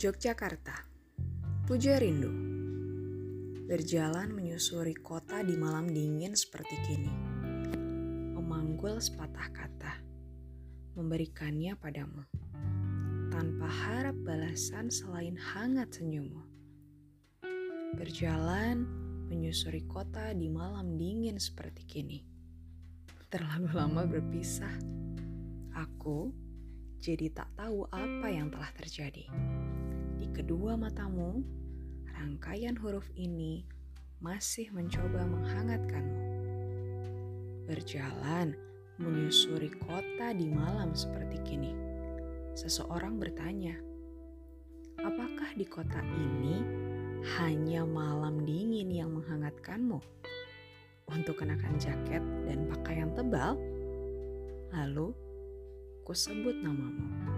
Yogyakarta, puja rindu. Berjalan menyusuri kota di malam dingin seperti kini. Memanggul sepatah kata, memberikannya padamu. Tanpa harap balasan selain hangat senyummu. Berjalan menyusuri kota di malam dingin seperti kini. Terlalu lama berpisah. Aku jadi tak tahu apa yang telah terjadi. Di kedua matamu, rangkaian huruf ini masih mencoba menghangatkanmu. Berjalan menyusuri kota di malam seperti kini. Seseorang bertanya, apakah di kota ini hanya malam dingin yang menghangatkanmu? Untuk kenakan jaket dan pakaian tebal? Lalu, ku sebut namamu.